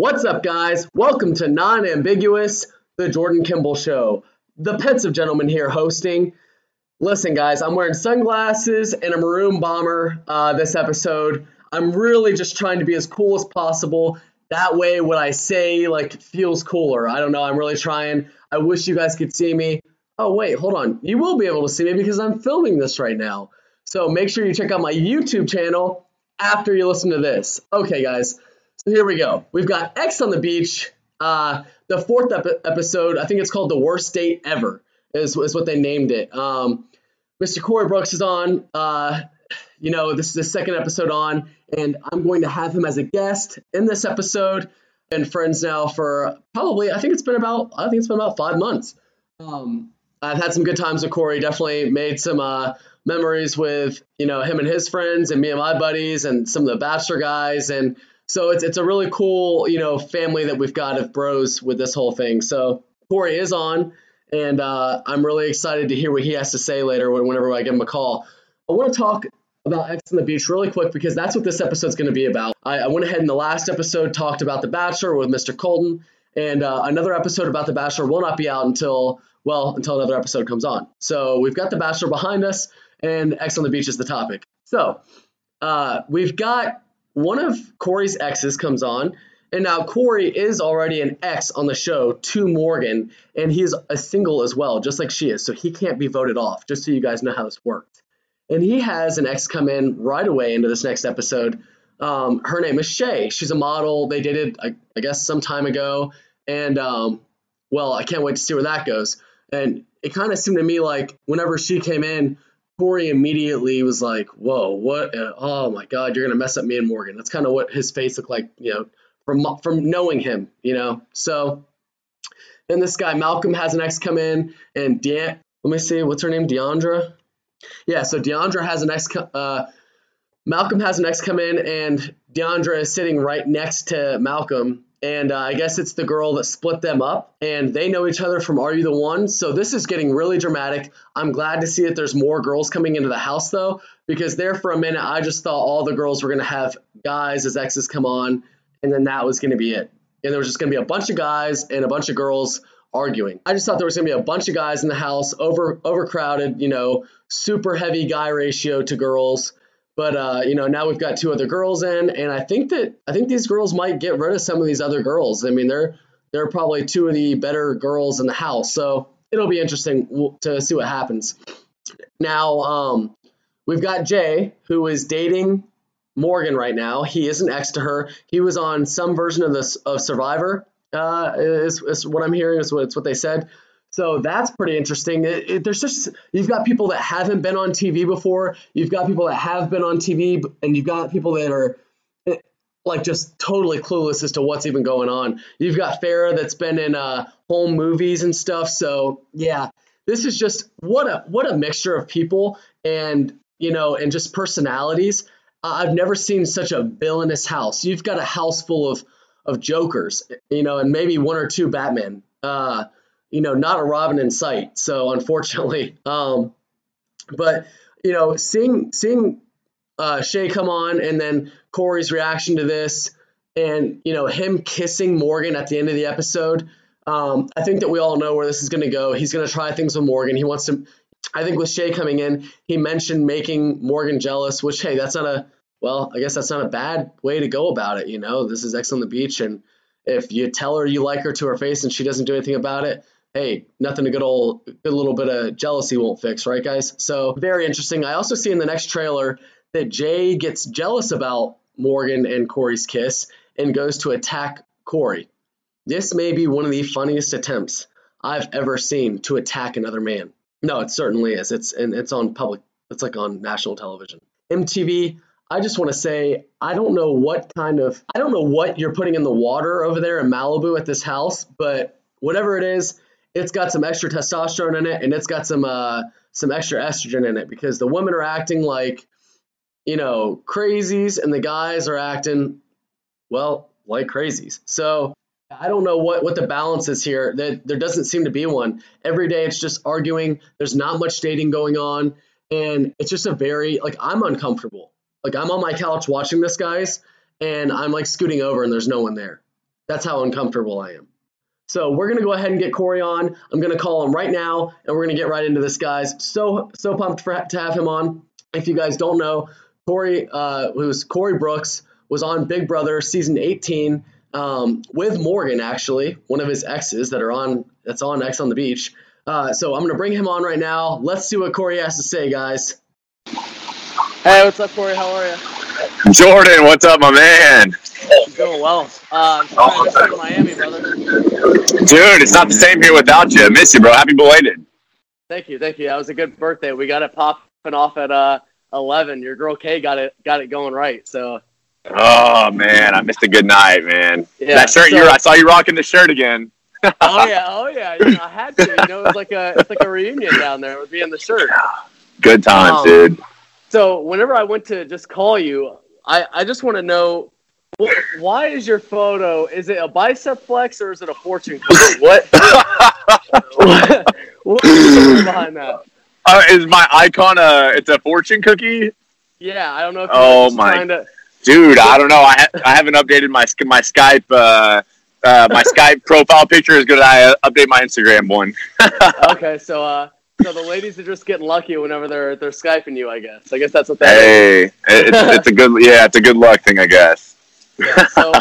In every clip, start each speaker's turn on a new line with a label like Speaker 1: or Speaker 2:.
Speaker 1: What's up, guys? Welcome to Non Ambiguous, the Jordan Kimball Show. The Pensive Gentleman here hosting. Listen, guys, I'm wearing sunglasses and a maroon bomber uh, this episode. I'm really just trying to be as cool as possible. That way, what I say like feels cooler. I don't know. I'm really trying. I wish you guys could see me. Oh wait, hold on. You will be able to see me because I'm filming this right now. So make sure you check out my YouTube channel after you listen to this. Okay, guys. So here we go. We've got Ex on the beach. Uh, the fourth ep- episode, I think it's called the worst date ever, is, is what they named it. Um, Mr. Corey Brooks is on. Uh, you know, this is the second episode on, and I'm going to have him as a guest in this episode. And friends now for probably, I think it's been about, I think it's been about five months. Um, I've had some good times with Corey. Definitely made some uh, memories with you know him and his friends, and me and my buddies, and some of the Bachelor guys, and so it's it's a really cool, you know, family that we've got of bros with this whole thing. So Corey is on, and uh, I'm really excited to hear what he has to say later whenever I give him a call. I want to talk about Ex on the Beach really quick because that's what this episode's going to be about. I, I, went ahead in the last episode talked about The Bachelor with Mr. Colton, and uh, another episode about The Bachelor will not be out until well until another episode comes on. So we've got The Bachelor behind us, and Ex on the Beach is the topic. So uh, we've got one of Corey's exes comes on, and now Corey is already an ex on the show to Morgan, and he's a single as well, just like she is. So he can't be voted off, just so you guys know how this worked. And he has an ex come in right away into this next episode. Um, her name is Shay. She's a model. They dated, I, I guess, some time ago. And, um, well, I can't wait to see where that goes. And it kind of seemed to me like whenever she came in, Corey immediately was like, "Whoa, what? Oh my God, you're gonna mess up me and Morgan." That's kind of what his face looked like, you know, from from knowing him, you know. So then this guy Malcolm has an ex come in, and De- let me see, what's her name? Deandra. Yeah, so Deandra has an ex. Uh, Malcolm has an ex come in, and Deandra is sitting right next to Malcolm, and uh, I guess it's the girl that split them up, and they know each other from Are You the One? So this is getting really dramatic. I'm glad to see that there's more girls coming into the house though, because there for a minute I just thought all the girls were gonna have guys as exes come on, and then that was gonna be it, and there was just gonna be a bunch of guys and a bunch of girls arguing. I just thought there was gonna be a bunch of guys in the house, over overcrowded, you know, super heavy guy ratio to girls but uh, you know, now we've got two other girls in, and I think that I think these girls might get rid of some of these other girls. I mean, they're they're probably two of the better girls in the house, so it'll be interesting to see what happens. Now, um, we've got Jay, who is dating Morgan right now. He is an ex to her. He was on some version of this of Survivor. Uh, is, is what I'm hearing. Is what it's what they said. So that's pretty interesting. It, it, there's just you've got people that haven't been on TV before. You've got people that have been on TV, and you've got people that are eh, like just totally clueless as to what's even going on. You've got Farrah that's been in uh, home movies and stuff. So yeah, this is just what a what a mixture of people and you know and just personalities. Uh, I've never seen such a villainous house. You've got a house full of of jokers, you know, and maybe one or two Batman. Uh, you know, not a Robin in sight. So unfortunately, um, but you know, seeing seeing uh, Shay come on and then Corey's reaction to this, and you know him kissing Morgan at the end of the episode. Um, I think that we all know where this is going to go. He's going to try things with Morgan. He wants to. I think with Shay coming in, he mentioned making Morgan jealous, which hey, that's not a well, I guess that's not a bad way to go about it. You know, this is Ex on the beach, and if you tell her you like her to her face and she doesn't do anything about it, hey, nothing a good old good little bit of jealousy won't fix, right, guys? So very interesting. I also see in the next trailer that Jay gets jealous about Morgan and Corey's kiss and goes to attack Corey. This may be one of the funniest attempts I've ever seen to attack another man. No, it certainly is. It's and it's on public. It's like on national television. MTV. I just want to say I don't know what kind of I don't know what you're putting in the water over there in Malibu at this house, but whatever it is, it's got some extra testosterone in it and it's got some uh, some extra estrogen in it because the women are acting like you know crazies and the guys are acting well like crazies. So I don't know what, what the balance is here. That there doesn't seem to be one. Every day it's just arguing. There's not much dating going on, and it's just a very like I'm uncomfortable. Like I'm on my couch watching this, guys, and I'm like scooting over, and there's no one there That's how uncomfortable I am. So we're gonna go ahead and get Corey on. I'm gonna call him right now, and we're gonna get right into this, guys. So so pumped for, to have him on. If you guys don't know, Corey, uh, who's Corey Brooks, was on Big Brother season 18 um, with Morgan, actually, one of his exes that are on that's on Ex on the Beach. Uh, so I'm gonna bring him on right now. Let's see what Corey has to say, guys.
Speaker 2: Hey, what's up, Corey? How are you?
Speaker 3: Jordan, what's up, my man?
Speaker 2: I'm doing well. Uh, I'm trying to go to Miami, brother.
Speaker 3: Dude, it's not the same here without you. I miss you, bro. Happy belated.
Speaker 2: Thank you, thank you. That was a good birthday. We got it popping off at uh 11. Your girl Kay got it got it going right. So.
Speaker 3: Oh man, I missed a good night, man.
Speaker 2: Yeah,
Speaker 3: that shirt
Speaker 2: so-
Speaker 3: you I saw you rocking the shirt again.
Speaker 2: oh yeah, oh yeah. You know, I had to. You know, it's like a it's like a reunion down there with me in the shirt.
Speaker 3: Good times,
Speaker 2: Um,
Speaker 3: dude.
Speaker 2: So whenever I went to just call you, I I just want to know. Wh- Why is your photo? Is it a bicep flex or is it a fortune cookie? What? what what's behind that?
Speaker 3: Uh, is my icon a? It's a fortune cookie,
Speaker 2: Yeah, I don't know if
Speaker 3: Oh, my-
Speaker 2: to.
Speaker 3: dude. I don't know. I ha- I haven't updated my my Skype. Uh, uh, my Skype profile picture is good. I uh, update my Instagram one.
Speaker 2: Okay, so uh, so the ladies are just getting lucky whenever they're they're skyping you. I guess. I guess that's what that is.
Speaker 3: Hey, it- it's, it's a good yeah, it's a good luck thing, I guess.
Speaker 2: Yeah, so,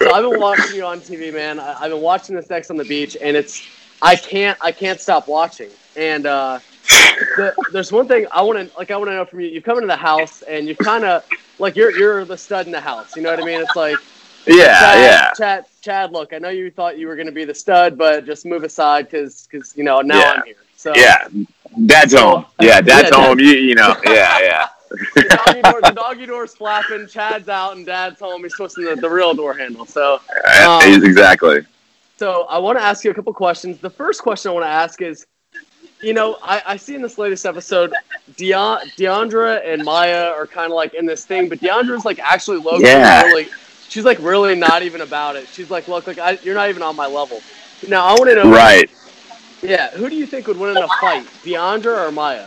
Speaker 2: so I've been watching you on TV, man. I, I've been watching this Ex on the beach, and it's I can't I can't stop watching. And uh, the, there's one thing I want to like I want to know from you. You've come into the house, and you've kind of like you're you're the stud in the house. You know what I mean? It's like
Speaker 3: Yeah,
Speaker 2: Chad,
Speaker 3: yeah.
Speaker 2: Chad, Chad, look, I know you thought you were going to be the stud, but just move aside because because you know now
Speaker 3: Yeah.
Speaker 2: I'm here. So
Speaker 3: Yeah, dad's home. Yeah, dad's
Speaker 2: Yeah, dad-
Speaker 3: home. You, you know, yeah, yeah.
Speaker 2: The doggy, door, the doggy door's flapping. Chad's out, and Dad's home. He's twisting the, the real door handle. So. Um,
Speaker 3: exactly.
Speaker 2: So I want to ask you a couple questions. The first question I want to ask is, you know, I, I see in this latest episode, Deon, Deandra and Maya are kind of like in this thing, but Deandra's like actually low
Speaker 3: Yeah.
Speaker 2: really, she's like really not even about it. She's like, look, like I, you're not even on my level. Now I want to know,
Speaker 3: Right.
Speaker 2: Yeah, who do you think would win in a fight, Deandra or Maya?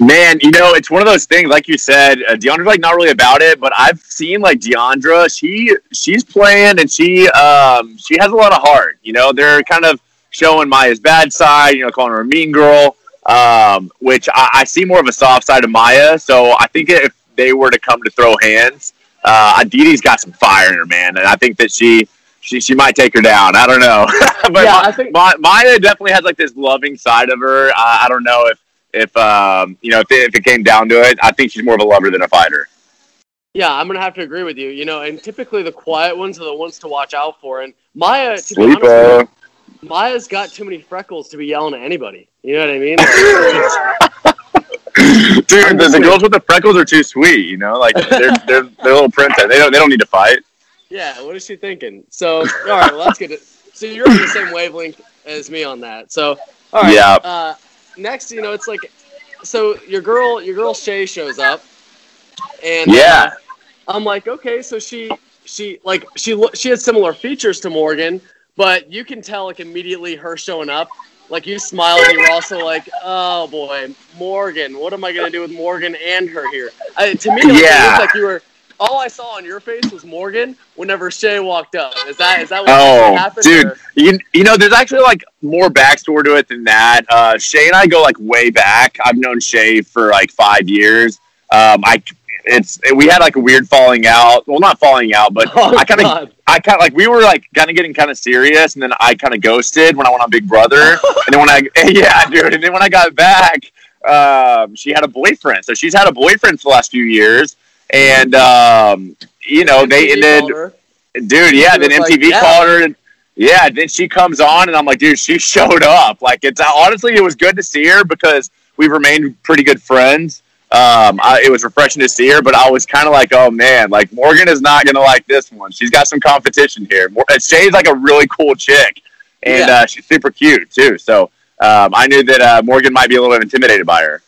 Speaker 3: Man, you know, it's one of those things, like you said, uh, Deandra's like not really about it, but I've seen like Deandra, she she's playing and she um she has a lot of heart. You know, they're kind of showing Maya's bad side, you know, calling her a mean girl, um, which I, I see more of a soft side of Maya. So I think if they were to come to throw hands, uh, Aditi's got some fire in her, man, and I think that she she she might take her down. I don't know, but
Speaker 2: Yeah,
Speaker 3: Ma-
Speaker 2: I think-
Speaker 3: Ma- Maya definitely has like this loving side of her. I, I don't know if if um you know if it, if it came down to it, I think she's more of a lover than a fighter.
Speaker 2: Yeah, I'm gonna have to agree with you. You know, and typically the quiet ones are the ones to watch out for. And Maya, to Sleeper. be honest, you, Maya's got too many freckles to be yelling at anybody. You know what I mean? Like,
Speaker 3: Dude, the, the girls with the freckles are too sweet. You know, like they're they're they're little princess. They don't they don't need to fight.
Speaker 2: Yeah, what is she thinking? So, all right, well, that's good. So you're on the same wavelength as me on that. So, all right.
Speaker 3: Yeah.
Speaker 2: Uh, next, you know, it's like, so your girl, your girl Shay shows up, and uh,
Speaker 3: Yeah.
Speaker 2: I'm like, okay, so she, she, like, she, she has similar features to Morgan, but you can tell like immediately her showing up. Like you smiled, and you were also like, "Oh boy, Morgan! What am I gonna do with Morgan and her here?" I, to me, like, it
Speaker 3: Yeah.
Speaker 2: looked like you were. All I saw on your face was Morgan whenever Shay walked up. Is that is that what
Speaker 3: Oh,
Speaker 2: happened?
Speaker 3: dude.
Speaker 2: or-
Speaker 3: You, you know, there's actually like more backstory to it than that. Uh, Shay and I go like way back. I've known Shay for like five years. Um, I it's we had like a weird falling out. Well, not falling out, but
Speaker 2: Oh,
Speaker 3: I kind of I kind of like we were like kind of getting kind of serious, and then I kind of ghosted when I went on Big Brother, and then when I yeah, dude, and then when I got back, um, she had a boyfriend. So she's had a boyfriend for the last few years, and um, you know they
Speaker 2: MTV
Speaker 3: ended
Speaker 2: called her.
Speaker 3: dude yeah then
Speaker 2: was like,
Speaker 3: mtv
Speaker 2: yeah.
Speaker 3: called her and yeah then she comes on and i'm like dude she showed up like it's honestly it was good to see her because we've remained pretty good friends um I, it was refreshing to see her but i was kind of like oh man like morgan is not gonna like this one she's got some competition here Mor- shay's like a really cool chick and
Speaker 2: Yeah.
Speaker 3: uh, she's super cute too so um, i knew that uh, morgan might be a little bit intimidated by her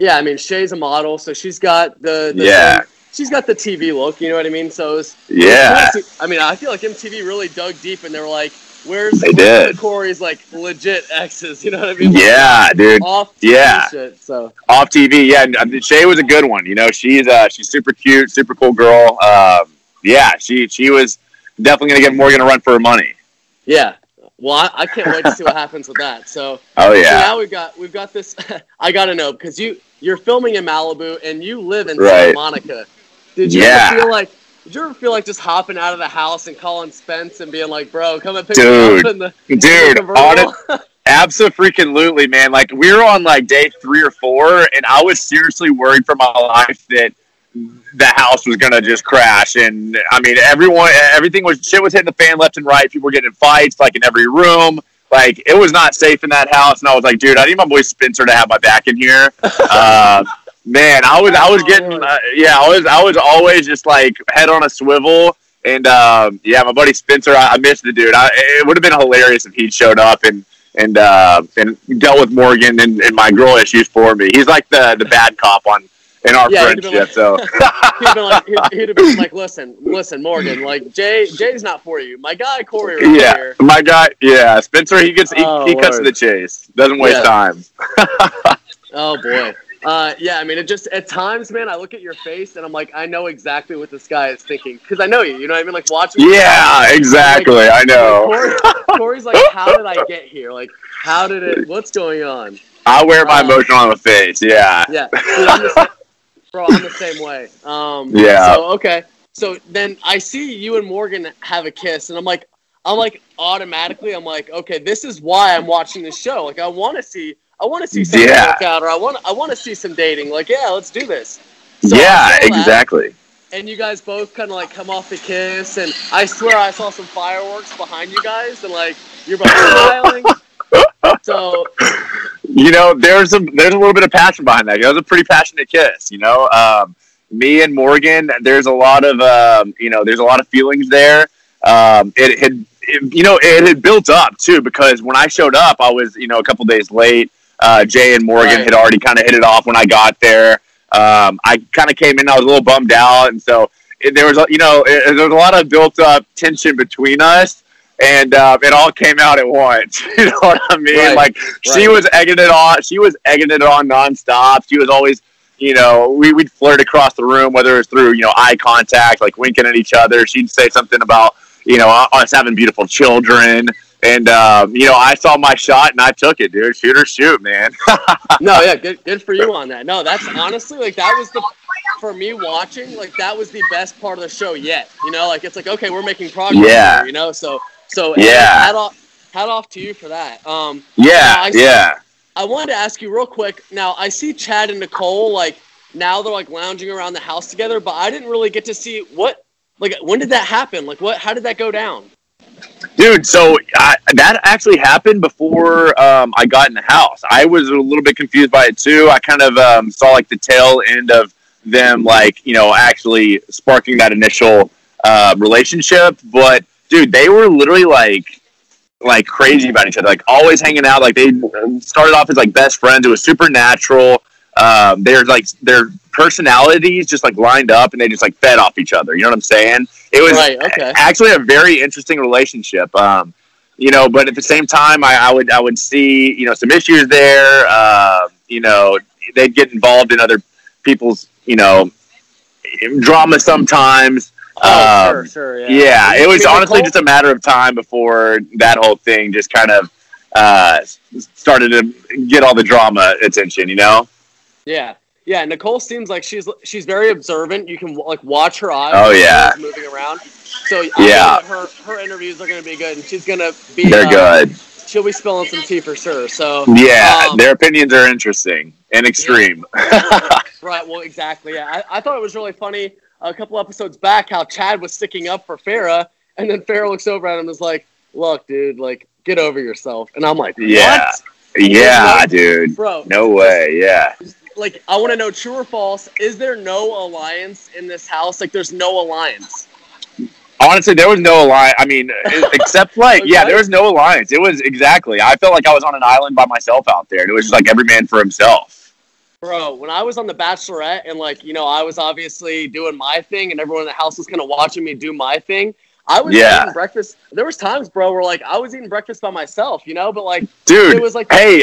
Speaker 2: Yeah, I mean Shay's a model, so she's got the, the
Speaker 3: Yeah.
Speaker 2: she's got the TV look. You know what I mean? So it's
Speaker 3: yeah
Speaker 2: I mean, I feel like MTV really dug deep, and they were like, "Where's
Speaker 3: They did.
Speaker 2: Corey's like legit exes?" You know what I mean? Like,
Speaker 3: yeah dude
Speaker 2: off TV
Speaker 3: Yeah.
Speaker 2: shit. So
Speaker 3: off TV. Yeah, and, uh, Shay was a good one. You know, she's uh, she's super cute, super cool girl. Um, yeah, she she was definitely gonna give Morgan a run for her money.
Speaker 2: Yeah. Well, I, I can't wait to see what happens with that. So,
Speaker 3: Oh
Speaker 2: so
Speaker 3: yeah,
Speaker 2: now we've got we've got this. I gotta know because you you're filming in Malibu and you live in
Speaker 3: Right.
Speaker 2: Santa Monica. Did you
Speaker 3: Yeah.
Speaker 2: ever feel like? Did you ever feel like just hopping out of the house and calling Spence and being like, "Bro, come and pick
Speaker 3: Dude.
Speaker 2: me up in the,
Speaker 3: dude.
Speaker 2: in the
Speaker 3: On absolutely, man. Like we were on like day three or four, and I was seriously worried for my life that the house was gonna just crash. And I mean, everyone, everything was shit was hitting the fan left and right. People were getting fights like in every room. Like it was not safe in that house, and I was like, dude, I need my boy Spencer to have my back in here. Uh, man, I was, I was getting, uh, yeah, I was, I was always just like head on a swivel. And um, yeah, my buddy Spencer, I, I missed the dude. I, it would have been hilarious if he'd showed up and and uh, and dealt with Morgan and, and my girl issues for me. He's like the the bad cop on in our
Speaker 2: Yeah,
Speaker 3: friendship.
Speaker 2: like-
Speaker 3: so
Speaker 2: he'd have been like, he'd, he'd have been like, "Listen, listen, Morgan. Like Jay, Jay's not for you. My guy Corey right
Speaker 3: yeah,
Speaker 2: here.
Speaker 3: my guy, yeah, Spencer, he gets he,
Speaker 2: Oh,
Speaker 3: he cuts to the chase. Doesn't waste
Speaker 2: Yeah.
Speaker 3: time.
Speaker 2: Oh boy. Uh, yeah, I mean, it just at times, man. I look at your face and I'm like, I know exactly what this guy is thinking because I know you. You know what I mean? Like watching.
Speaker 3: Yeah, exactly. I know.
Speaker 2: Like, Corey, Corey's like, how did I get here? Like, how did it? What's going on?
Speaker 3: I wear my
Speaker 2: Uh,
Speaker 3: emotion on my face. Yeah.
Speaker 2: Yeah, dude, I'm the same, bro. I'm the same way. Um,
Speaker 3: Yeah.
Speaker 2: So okay, so then I see you and Morgan have a kiss, and I'm like, I'm like automatically, I'm like, okay, this is why I'm watching this show. Like, I want to see, I want to see something
Speaker 3: Yeah.
Speaker 2: work out, or I want, I want to see some dating. Like, yeah, let's do this. So
Speaker 3: yeah, exactly.
Speaker 2: and you guys both kind of like come off the kiss, and I swear I saw some fireworks behind you guys, and like you're both smiling. So
Speaker 3: you know, there's a there's a little bit of passion behind that. It was a pretty passionate kiss. You know, um, me and Morgan, there's a lot of um, you know, there's a lot of feelings there. Um, it had, it, you know, it had built up too because when I showed up, I was you know a couple days late. Uh, Jay and Morgan
Speaker 2: Right.
Speaker 3: had already kind of hit it off when I got there. Um, I kind of came in, I was a little bummed out, and so it, there was a- you know it, there was a lot of built up tension between us. And uh, it all came out at once. You know what I mean?
Speaker 2: Right.
Speaker 3: Like she was egging it on. She was egging it on nonstop. She was always, you know, we would flirt across the room, whether it was through, you know, eye contact, like winking at each other. She'd say something about, you know, us having beautiful children. And um, you know, I saw my shot and I took it, dude. Shoot or shoot, man.
Speaker 2: no, yeah, good, good for you on that. No, that's honestly like that was the for me watching like that was the best part of the show yet. You know, like it's like okay, we're making progress.
Speaker 3: Yeah.
Speaker 2: here, you know, so so
Speaker 3: Yeah.
Speaker 2: Hat off, hat off to you for that. Um,
Speaker 3: yeah,
Speaker 2: I see.
Speaker 3: yeah.
Speaker 2: I wanted to ask you real quick. Now I see Chad and Nicole like now they're like lounging around the house together, but I didn't really get to see what like when did that happen? Like what? How did that go down?
Speaker 3: Dude, so I, that actually happened before um, I got in the house. I was a little bit confused by it too. I kind of um, saw like the tail end of them, like you know, actually sparking that initial uh, relationship. But dude, they were literally like like crazy about each other, like always hanging out. Like they started off as like best friends. It was super natural. Um, they're like their personalities just like lined up, and they just like fed off each other. You know what I'm saying? It was
Speaker 2: Right, okay.
Speaker 3: actually a very interesting relationship. Um, you know, but at the same time, I, I would I would see you know some issues there. Uh, you know, they'd get involved in other people's you know drama sometimes.
Speaker 2: Oh,
Speaker 3: Um,
Speaker 2: sure, sure, yeah.
Speaker 3: Yeah, it was honestly just a matter of time before that whole thing just kind of uh, started to get all the drama attention. You know?
Speaker 2: Yeah, yeah. Nicole seems like she's she's very observant. You can like watch her eyes.
Speaker 3: Oh, yeah.
Speaker 2: moving around. So I
Speaker 3: Yeah.
Speaker 2: her her interviews are going to be good, and she's going to be.
Speaker 3: They're
Speaker 2: uh,
Speaker 3: good.
Speaker 2: She'll be spilling some tea for sure. So
Speaker 3: Yeah,
Speaker 2: um,
Speaker 3: their opinions are interesting and extreme.
Speaker 2: right. Well, exactly. Yeah, I, I thought it was really funny a couple episodes back how Chad was sticking up for Farrah, and then Farrah looks over at him and is like, "Look, dude, like get over yourself." And I'm like,
Speaker 3: Yeah.
Speaker 2: "What,
Speaker 3: yeah, dude.
Speaker 2: bro?
Speaker 3: No way. Yeah.
Speaker 2: Like, I want to know true or false. Is there no alliance in this house? Like, there's no alliance.
Speaker 3: Honestly, there was no alliance. I mean, except like, yeah, there was no alliance. It was exactly. I felt like I was on an island by myself out there. and It was just like every man for himself.
Speaker 2: Bro, when I was on The Bachelorette and like, you know, I was obviously doing my thing and everyone in the house was kind of watching me do my thing. I was
Speaker 3: Yeah.
Speaker 2: eating breakfast. There was times, bro, where like I was eating breakfast by myself, you know, but like
Speaker 3: Dude,
Speaker 2: It was like-
Speaker 3: hey,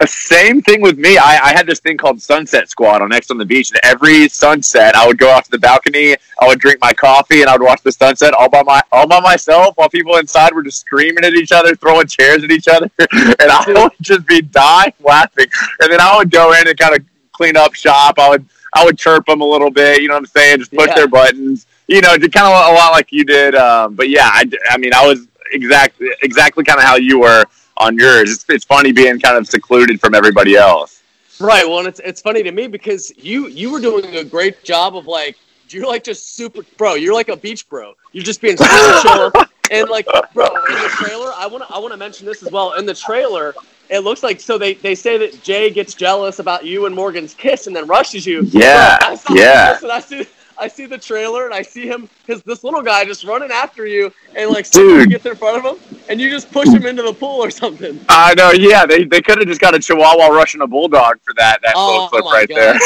Speaker 3: uh, same thing with me. I, I had this thing called Sunset Squad on Next on the Beach, and every sunset, I would go out to the balcony, I would drink my coffee, and I would watch the sunset all by my all by myself, while people inside were just screaming at each other, throwing chairs at each other, and I would just be dying laughing. And then I would go in and kind of clean up shop. I would I would chirp them a little bit, you know what I'm saying? Just push
Speaker 2: Yeah.
Speaker 3: their buttons, you know, kind of a lot like you did. Um, but yeah, I, I mean, I was exactly exactly kind of how you were on yours. It's, it's funny being kind of secluded from everybody else.
Speaker 2: Right. Well, and it's it's funny to me because you you were doing a great job of like you're like just super bro. You're like a beach bro. You're just being super chill and like bro in the trailer. I want to I want to mention this as well. In the trailer, it looks like so they they say that Jay gets jealous about you and Morgan's kiss and then rushes you.
Speaker 3: Yeah,
Speaker 2: I
Speaker 3: yeah.
Speaker 2: I see. I see the trailer and I see him because this little guy just running after you and like
Speaker 3: Dude.
Speaker 2: gets in front of him and you just push him into the pool or something.
Speaker 3: I know, yeah, they, they could have just got a Chihuahua rushing a bulldog for that that
Speaker 2: Oh,
Speaker 3: little clip right
Speaker 2: God.
Speaker 3: there.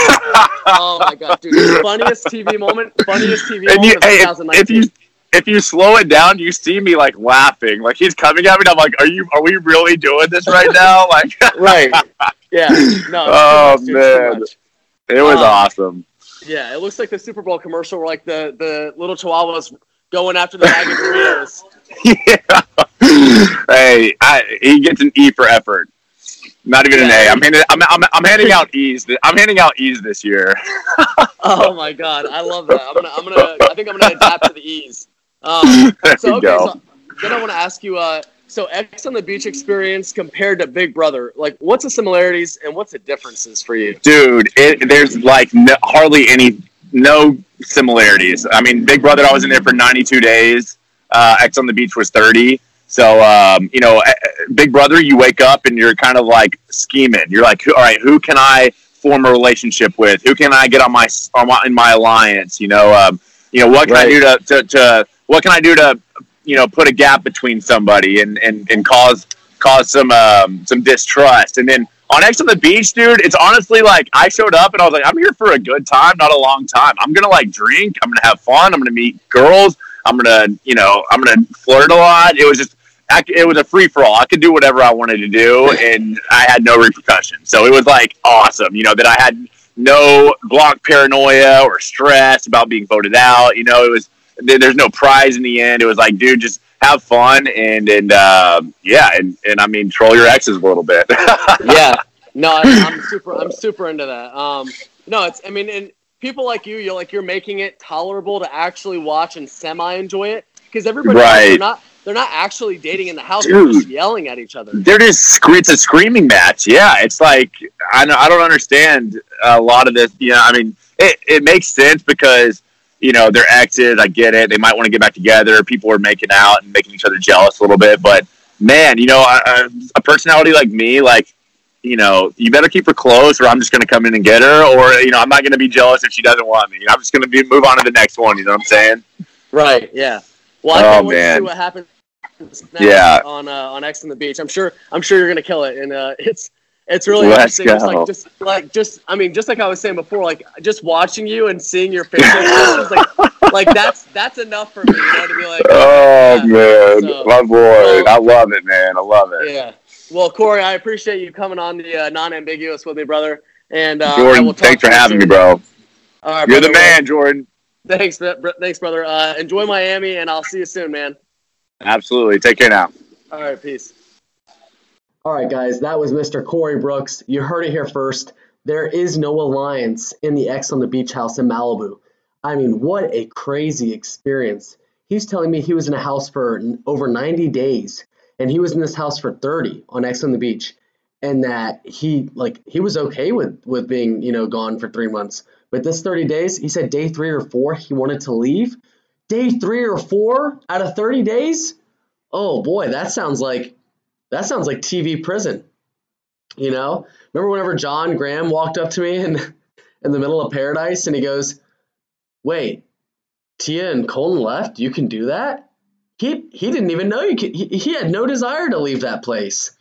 Speaker 2: Oh my god, dude! Funniest TV moment. Funniest TV
Speaker 3: and
Speaker 2: moment
Speaker 3: you,
Speaker 2: of
Speaker 3: hey,
Speaker 2: 2019.
Speaker 3: if you if you slow it down, you see me like laughing, like he's coming at me. And I'm like, are you? Are we really doing this right now? Like,
Speaker 2: right? Yeah. No.
Speaker 3: Oh,
Speaker 2: too
Speaker 3: man. it was
Speaker 2: Um,
Speaker 3: awesome.
Speaker 2: Yeah, it looks like the Super Bowl commercial where like the the little chihuahuas going after the bag of Doritos.
Speaker 3: yeah. Hey, I, he gets an E for effort. Not even an A.
Speaker 2: Yeah.
Speaker 3: I'm handing. I'm, I'm, I'm handing out E's. th- I'm handing out E's this year.
Speaker 2: Oh my god, I love that. I'm gonna I'm gonna I think I'm gonna adapt to the ease. Um, so okay, so then I want to ask you. Uh, so Ex on the Beach experience compared to Big Brother, like what's the similarities and what's the differences for you?
Speaker 3: dude it, there's like no, hardly any no similarities. I mean big brother i was in there for 92 days. Uh, ex on the beach was 30 so um, you know eh, eh, big brother you wake up and you're kind of like scheming. You're like all right who can i form a relationship with? Who can i get on my, on my in my alliance? You know um, you know what can i do to, to, to what can i do to you know put a gap between somebody and and, and cause cause some um, some distrust and then on Ex on the beach, dude, it's honestly like I showed up and I was like, I'm here for a good time, not a long time. I'm gonna like drink, I'm gonna have fun, I'm gonna meet girls, I'm gonna, you know, I'm gonna flirt a lot. It was just, I, it was a free for all. I could do whatever I wanted to do, and I had no repercussions. So it was like awesome, you know, that I had no block paranoia or stress about being voted out. You know, it was there's no prize in the end. It was like, dude, just have fun and and um, yeah, and and I mean, troll your exes a little bit.
Speaker 2: yeah. No, I, I'm super. I'm super into that. Um, no, it's. I mean, and people like you, you're like you're making it tolerable to actually watch and semi enjoy it because everybody else,
Speaker 3: Right.
Speaker 2: they're not. They're not actually dating in the house. They're just yelling at each other.
Speaker 3: They're just scre- it's a screaming match. Yeah, it's like I don't, I don't understand a lot of this. You know, I mean, it, it makes sense because you know they're exes. I get it. They might want to get back together. People are making out and making each other jealous a little bit. But man, you know, a, personality like me, like you know, you better keep her close, or I'm just going to come in and get her, or you know, I'm not going to be jealous if she doesn't want me. I'm just going to be move on to the next one. You know what I'm saying?
Speaker 2: Right. Yeah. Well, I
Speaker 3: Oh,
Speaker 2: can't wait to see what happens.
Speaker 3: Yeah.
Speaker 2: On uh, on Ex on the beach, I'm sure. I'm sure you're gonna kill it, and uh, it's it's really
Speaker 3: Let's
Speaker 2: interesting. Just like just like just I mean, just like I was saying before, like just watching you and seeing your facial expressions, like like that's that's enough for me. You know, to be like,
Speaker 3: Oh man,
Speaker 2: So-
Speaker 3: my boy, I love it, man. I love it.
Speaker 2: Yeah. Well, Corey, I appreciate you coming on the uh, non-ambiguous with me, brother. And uh, I
Speaker 3: Jordan, thanks for having me, bro.
Speaker 2: All right,
Speaker 3: You're the
Speaker 2: brother.
Speaker 3: man, Jordan.
Speaker 2: Thanks, thanks, brother. Uh, enjoy Miami, and I'll see you soon, man.
Speaker 3: Absolutely. Take care now.
Speaker 2: All right, peace.
Speaker 1: All right, guys, that was Mr. Corey Brooks. You heard it here first. There is no alliance in the Ex on the Beach house in Malibu. I mean, what a crazy experience. He's telling me he was in a house for over 90 days, and he was in this house for 30 on Ex on the Beach, and that he like he was okay with with being you know gone for three months. But this 30 days, he said day three or four he wanted to leave. Day three or four out of 30 days? Oh boy, that sounds like that sounds like TV prison. You know, remember whenever John Graham walked up to me in in the middle of paradise and he goes, "Wait, Tia and Colton left. You can do that." He he didn't even know you could. He, he had no desire to leave that place.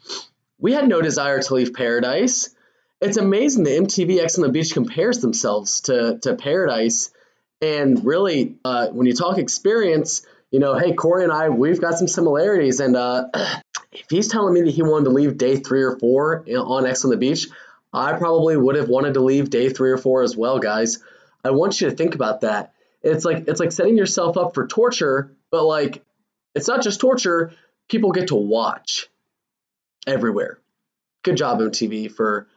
Speaker 1: We had no desire to leave paradise. It's amazing that MTV Ex on the Beach compares themselves to to Paradise, and really, uh, when you talk experience, you know, hey, Corey and I, we've got some similarities. And uh, if he's telling me that he wanted to leave day three or four on Ex on the beach, I probably would have wanted to leave day three or four as well, guys. I want you to think about that. It's like it's like setting yourself up for torture, but like it's not just torture. People get to watch everywhere. Good job, MTV, for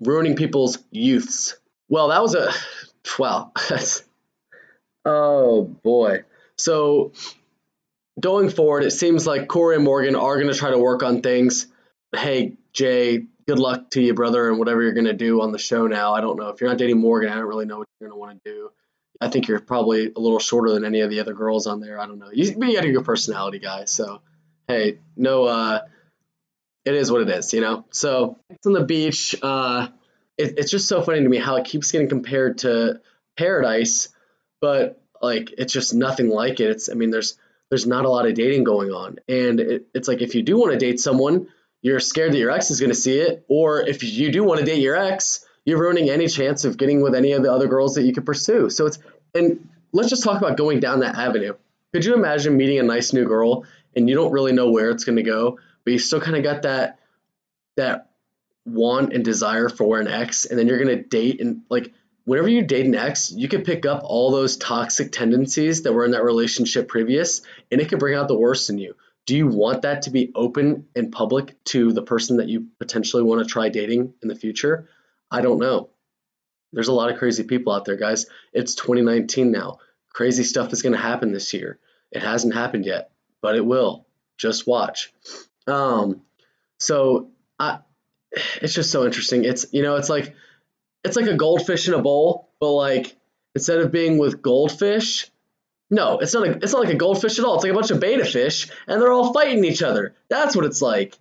Speaker 1: ruining people's youths. Well, that was a well. oh boy. So going forward, it seems like Corey and Morgan are going to try to work on things. Hey, Jay, good luck to you, brother, and whatever you're going to do on the show now. I don't know. If you're not dating Morgan, I don't really know what you're going to want to do. I think you're probably a little shorter than any of the other girls on there. I don't know. You, you got a good personality, guy. So, hey, no, uh, it is what it is, you know? So, it's on the beach. Uh, it, it's just so funny to me how it keeps getting compared to Paradise, but like it's just nothing like it. It's, I mean, there's, there's not a lot of dating going on. And it, it's like if you do want to date someone, you're scared that your ex is going to see it. Or if you do want to date your ex, you're ruining any chance of getting with any of the other girls that you could pursue. So it's, and let's just talk about going down that avenue. Could you imagine meeting a nice new girl and you don't really know where it's going to go, but you still kind of got that, that want and desire for an ex, and then you're going to date and like, whenever you date an ex, you can pick up all those toxic tendencies that were in that relationship previous, and it can bring out the worst in you do you want that to be open and public to the person that you potentially want to try dating in the future? I don't know. There's a lot of crazy people out there, guys. It's 2019 now. Crazy stuff is going to happen this year. It hasn't happened yet, but it will. Just watch. Um, so I, it's just so interesting. It's you know, it's like it's like a goldfish in a bowl, but like instead of being with goldfish, no, it's not. A, it's not like a goldfish at all. It's like a bunch of betta fish, and they're all fighting each other. That's what it's like.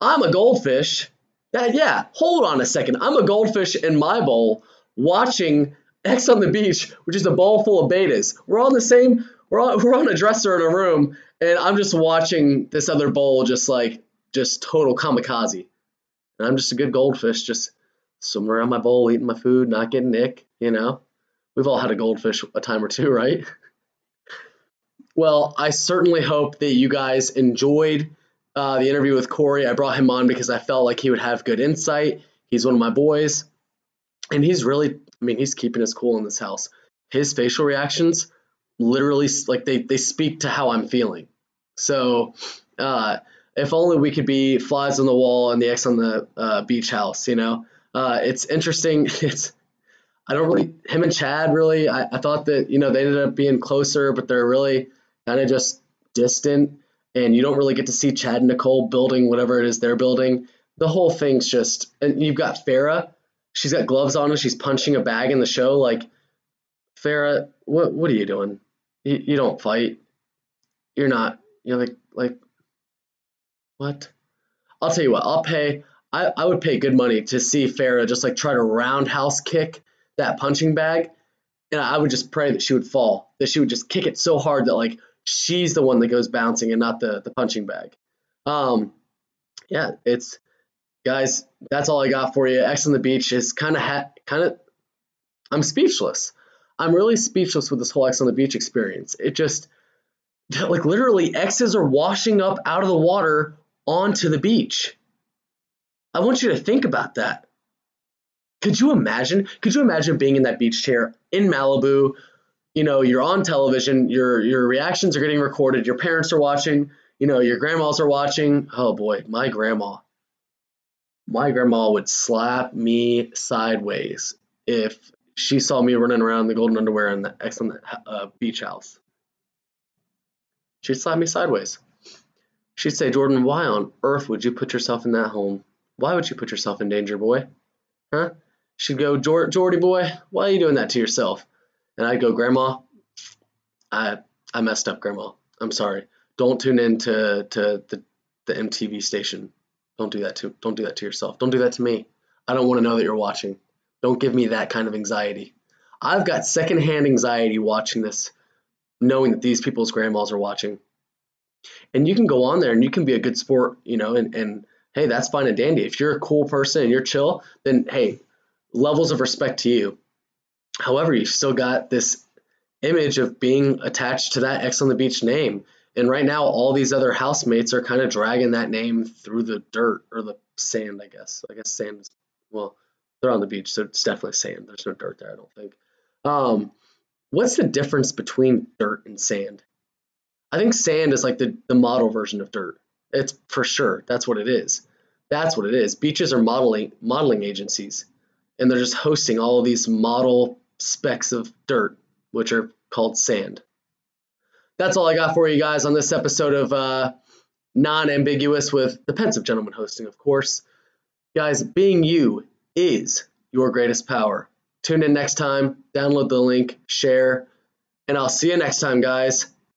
Speaker 1: I'm a goldfish. That yeah. Hold on a second. I'm a goldfish in my bowl, watching Ex on the beach, which is a bowl full of bettas. We're on the same. We're on, we're on a dresser in a room, and I'm just watching this other bowl, just like just total kamikaze. And I'm just a good goldfish, just swimming around my bowl, eating my food, not getting nick. You know, we've all had a goldfish a time or two, right? Well, I certainly hope that you guys enjoyed uh, the interview with Corey. I brought him on because I felt like he would have good insight. He's one of my boys, and he's really, I mean, he's keeping his cool in this house. His facial reactions literally, like, they, they speak to how I'm feeling. So, uh, if only we could be flies on the wall and the X on the uh, beach house, you know? Uh, it's interesting. It's, I don't really, him and Chad really, I, I thought that, you know, they ended up being closer, but they're really, kind of just distant, and you don't really get to see Chad and Nicole building whatever it is they're building. The whole thing's just, and you've got Farrah. She's got gloves on and she's punching a bag in the show. Like, Farrah, what what are you doing? You, you don't fight. You're not. You're like like what? I'll tell you what. I'll pay. I, I would pay good money to see Farrah just like try to roundhouse kick that punching bag, and I would just pray that she would fall. That she would just kick it so hard that like she's the one that goes bouncing and not the the punching bag. Um, yeah, it's guys. That's all I got for you. Ex on the beach is kind of ha- kind of. I'm speechless. I'm really speechless with this whole Ex on the beach experience. It just like literally X's are washing up out of the water onto the beach. I want you to think about that. Could you imagine? Could you imagine being in that beach chair in Malibu? You know you're on television your your reactions are getting recorded your parents are watching you know your grandmas are watching. Oh boy my grandma. My grandma would slap me sideways if she saw me running around the golden underwear in the excellent uh, beach house. She'd slap me sideways. She'd say jordan why on earth would you put yourself in that home why would you put yourself in danger boy huh she'd go jordy boy why are you doing that to yourself and I'd go, Grandma, I I messed up, Grandma. I'm sorry. Don't tune in to, to the, the MTV station. Don't do that to don't do that to yourself. Don't do that to me. I don't want to know that you're watching. Don't give me that kind of anxiety. I've got secondhand anxiety watching this, knowing that these people's grandmas are watching. And you can go on there and you can be a good sport, you know, and, and hey, that's fine and dandy. If you're a cool person and you're chill, then hey, levels of respect to you. However, you've still got this image of being attached to that Ex on the beach name. And right now, all these other housemates are kind of dragging that name through the dirt or the sand, I guess. I guess sand is, well, they're on the beach, so it's definitely sand. There's no dirt there, I don't think. Um, what's the difference between dirt and sand? I think sand is like the, the model version of dirt. It's for sure. That's what it is. That's what it is. Beaches are modeling modeling agencies, and they're just hosting all these model specks of dirt, which are called sand. That's all I got for you guys on this episode of uh, Non-Ambiguous with the Pensive Gentleman hosting, of course. Guys, being you is your greatest power. Tune in next time, download the link, share, and I'll see you next time, guys.